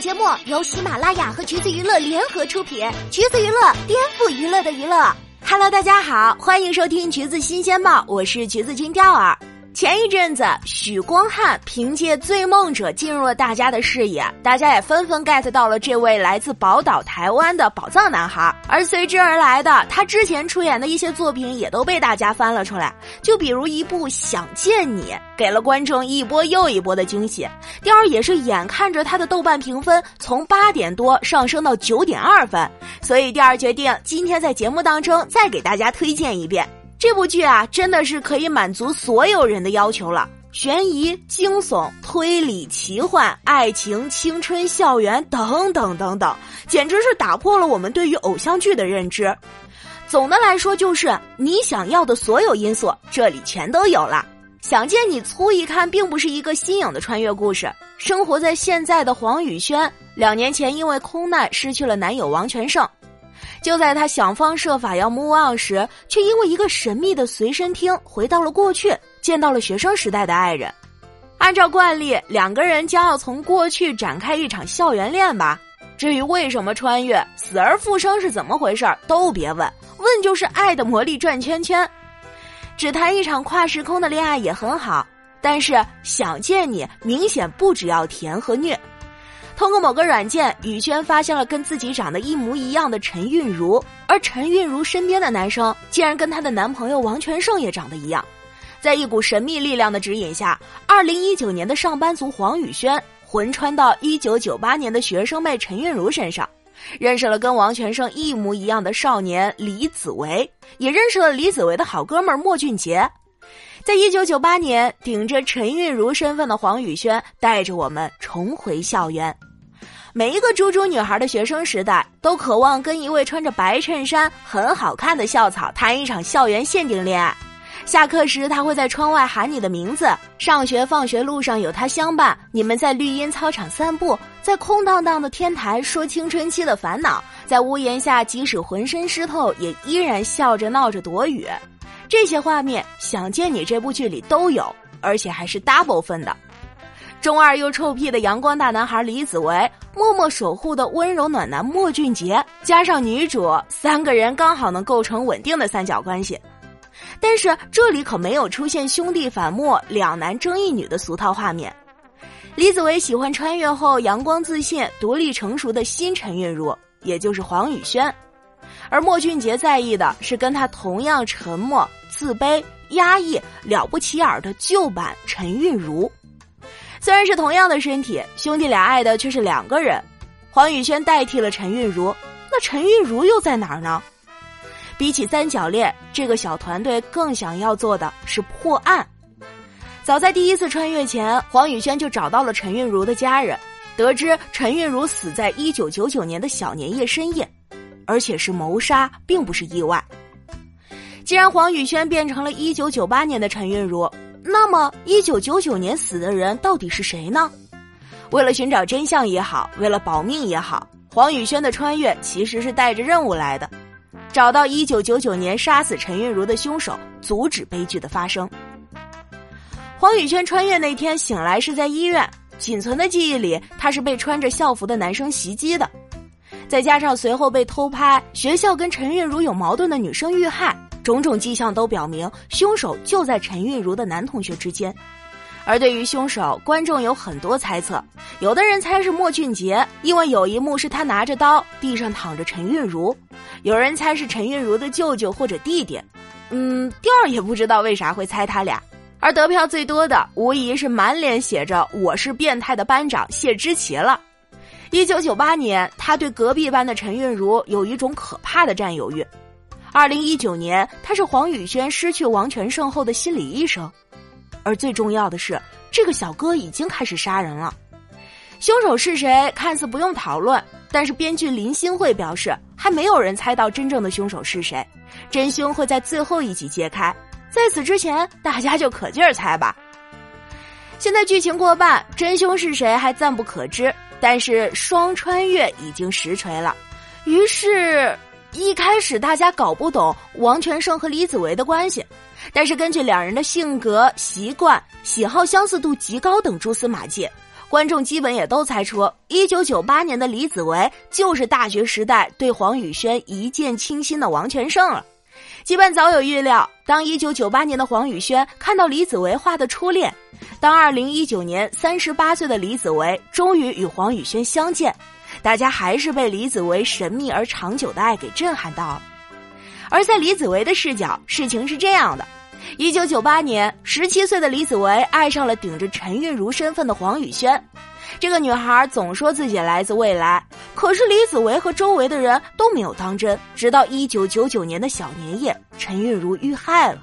节目由喜马拉雅和橘子娱乐联合出品，橘子娱乐颠覆娱乐的娱乐。Hello，大家好，欢迎收听橘子新鲜报，我是橘子君钓儿。前一阵子，许光汉凭借《醉梦者》进入了大家的视野，大家也纷纷 get 到了这位来自宝岛台湾的宝藏男孩。而随之而来的，他之前出演的一些作品也都被大家翻了出来，就比如一部《想见你》，给了观众一波又一波的惊喜。第二，也是眼看着他的豆瓣评分从八点多上升到九点二分，所以第二决定今天在节目当中再给大家推荐一遍。这部剧啊，真的是可以满足所有人的要求了。悬疑、惊悚、推理、奇幻、爱情、青春、校园等等等等，简直是打破了我们对于偶像剧的认知。总的来说，就是你想要的所有因素，这里全都有了。想见你，粗一看并不是一个新颖的穿越故事。生活在现在的黄宇轩，两年前因为空难失去了男友王全胜。就在他想方设法要 move on 时，却因为一个神秘的随身听回到了过去，见到了学生时代的爱人。按照惯例，两个人将要从过去展开一场校园恋吧。至于为什么穿越、死而复生是怎么回事都别问，问就是爱的魔力转圈圈。只谈一场跨时空的恋爱也很好，但是想见你明显不只要甜和虐。通过某个软件，宇轩发现了跟自己长得一模一样的陈韵如，而陈韵如身边的男生竟然跟她的男朋友王全胜也长得一样。在一股神秘力量的指引下，二零一九年的上班族黄宇轩魂穿到一九九八年的学生妹陈韵如身上，认识了跟王全胜一模一样的少年李子维，也认识了李子维的好哥们莫俊杰。在一九九八年，顶着陈韵如身份的黄宇轩带着我们重回校园。每一个猪猪女孩的学生时代，都渴望跟一位穿着白衬衫、很好看的校草谈一场校园限定恋爱。下课时，他会在窗外喊你的名字；上学放学路上有他相伴。你们在绿荫操场散步，在空荡荡的天台说青春期的烦恼，在屋檐下，即使浑身湿透，也依然笑着闹着躲雨。这些画面，《想见你》这部剧里都有，而且还是 double 分的。中二又臭屁的阳光大男孩李子维，默默守护的温柔暖男莫俊杰，加上女主，三个人刚好能构成稳定的三角关系。但是这里可没有出现兄弟反目、两男争一女的俗套画面。李子维喜欢穿越后阳光自信、独立成熟的新陈韵如，也就是黄宇轩，而莫俊杰在意的是跟他同样沉默、自卑、压抑、了不起眼的旧版陈韵如。虽然是同样的身体，兄弟俩爱的却是两个人。黄宇轩代替了陈韵如，那陈韵如又在哪儿呢？比起三角恋，这个小团队更想要做的是破案。早在第一次穿越前，黄宇轩就找到了陈韵如的家人，得知陈韵如死在一九九九年的小年夜深夜，而且是谋杀，并不是意外。既然黄宇轩变成了一九九八年的陈韵如。那么，一九九九年死的人到底是谁呢？为了寻找真相也好，为了保命也好，黄宇轩的穿越其实是带着任务来的，找到一九九九年杀死陈韵如的凶手，阻止悲剧的发生。黄宇轩穿越那天醒来是在医院，仅存的记忆里，他是被穿着校服的男生袭击的，再加上随后被偷拍，学校跟陈韵如有矛盾的女生遇害。种种迹象都表明，凶手就在陈韵如的男同学之间。而对于凶手，观众有很多猜测。有的人猜是莫俊杰，因为有一幕是他拿着刀，地上躺着陈韵如；有人猜是陈韵如的舅舅或者弟弟。嗯，第二也不知道为啥会猜他俩。而得票最多的，无疑是满脸写着“我是变态”的班长谢之奇了。一九九八年，他对隔壁班的陈韵如有一种可怕的占有欲。二零一九年，他是黄宇轩失去王全胜后的心理医生，而最重要的是，这个小哥已经开始杀人了。凶手是谁，看似不用讨论，但是编剧林心慧表示，还没有人猜到真正的凶手是谁，真凶会在最后一集揭开，在此之前，大家就可劲儿猜吧。现在剧情过半，真凶是谁还暂不可知，但是双穿越已经实锤了，于是。一开始大家搞不懂王全胜和李子维的关系，但是根据两人的性格、习惯、喜好相似度极高等蛛丝马迹，观众基本也都猜出，一九九八年的李子维就是大学时代对黄宇轩一见倾心的王全胜了。基本早有预料，当一九九八年的黄宇轩看到李子维画的初恋，当二零一九年三十八岁的李子维终于与黄宇轩相见，大家还是被李子维神秘而长久的爱给震撼到了。而在李子维的视角，事情是这样的。一九九八年，十七岁的李子维爱上了顶着陈韵如身份的黄宇轩。这个女孩总说自己来自未来，可是李子维和周围的人都没有当真。直到一九九九年的小年夜，陈韵如遇害了。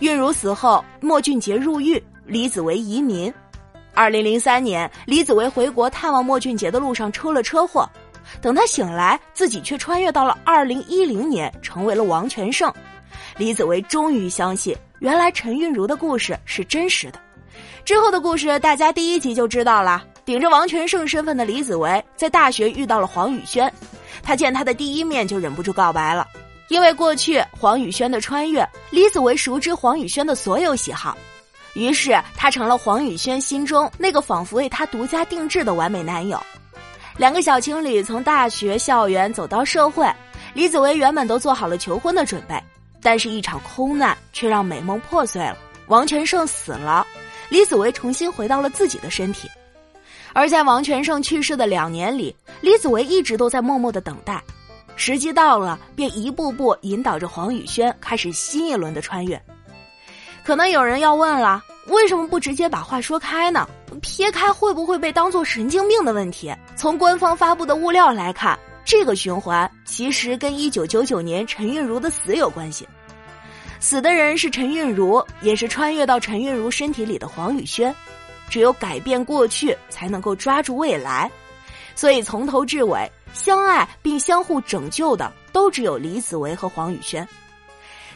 韵如死后，莫俊杰入狱，李子维移民。二零零三年，李子维回国探望莫俊杰的路上出了车祸。等他醒来，自己却穿越到了二零一零年，成为了王全胜。李子维终于相信，原来陈韵如的故事是真实的。之后的故事，大家第一集就知道了。顶着王全胜身份的李子维，在大学遇到了黄宇轩，他见他的第一面就忍不住告白了。因为过去黄宇轩的穿越，李子维熟知黄宇轩的所有喜好，于是他成了黄宇轩心中那个仿佛为他独家定制的完美男友。两个小情侣从大学校园走到社会，李子维原本都做好了求婚的准备。但是，一场空难却让美梦破碎了。王全胜死了，李子维重新回到了自己的身体。而在王全胜去世的两年里，李子维一直都在默默的等待。时机到了，便一步步引导着黄宇轩开始新一轮的穿越。可能有人要问了，为什么不直接把话说开呢？撇开会不会被当做神经病的问题，从官方发布的物料来看。这个循环其实跟一九九九年陈韵如的死有关系，死的人是陈韵如，也是穿越到陈韵如身体里的黄宇轩。只有改变过去，才能够抓住未来。所以从头至尾，相爱并相互拯救的都只有李子维和黄宇轩。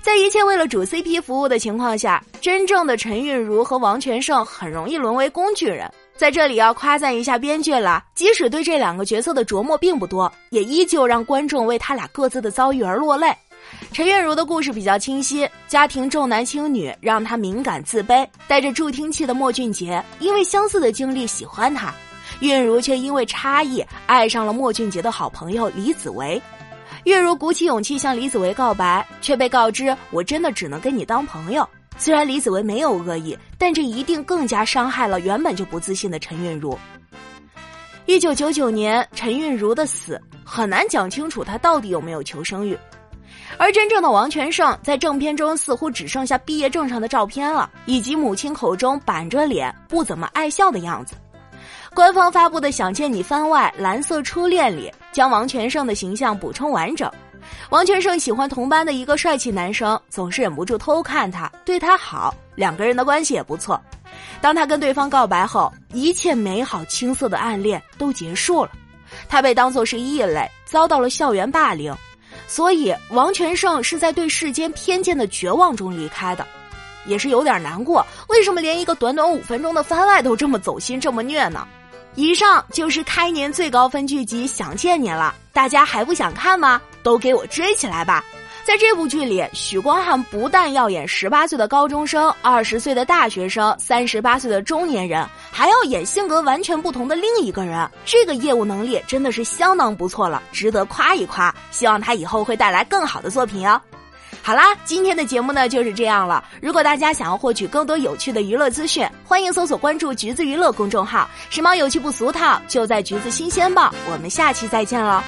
在一切为了主 CP 服务的情况下，真正的陈韵如和王全胜很容易沦为工具人。在这里要夸赞一下编剧了，即使对这两个角色的琢磨并不多，也依旧让观众为他俩各自的遭遇而落泪。陈韵如的故事比较清晰，家庭重男轻女让她敏感自卑，带着助听器的莫俊杰因为相似的经历喜欢她，韵如却因为差异爱上了莫俊杰的好朋友李子维。月如鼓起勇气向李子维告白，却被告知我真的只能跟你当朋友。虽然李子维没有恶意，但这一定更加伤害了原本就不自信的陈韵如。一九九九年，陈韵如的死很难讲清楚她到底有没有求生欲，而真正的王全胜在正片中似乎只剩下毕业证上的照片了，以及母亲口中板着脸不怎么爱笑的样子。官方发布的《想见你》番外《蓝色初恋》里，将王全胜的形象补充完整。王全胜喜欢同班的一个帅气男生，总是忍不住偷看他，对他好，两个人的关系也不错。当他跟对方告白后，一切美好青涩的暗恋都结束了，他被当作是异类，遭到了校园霸凌，所以王全胜是在对世间偏见的绝望中离开的，也是有点难过。为什么连一个短短五分钟的番外都这么走心，这么虐呢？以上就是开年最高分剧集《想见你》了，大家还不想看吗？都给我追起来吧！在这部剧里，许光汉不但要演十八岁的高中生、二十岁的大学生、三十八岁的中年人，还要演性格完全不同的另一个人，这个业务能力真的是相当不错了，值得夸一夸。希望他以后会带来更好的作品哦。好啦，今天的节目呢就是这样了。如果大家想要获取更多有趣的娱乐资讯，欢迎搜索关注“橘子娱乐”公众号，时髦有趣不俗套，就在橘子新鲜报。我们下期再见了。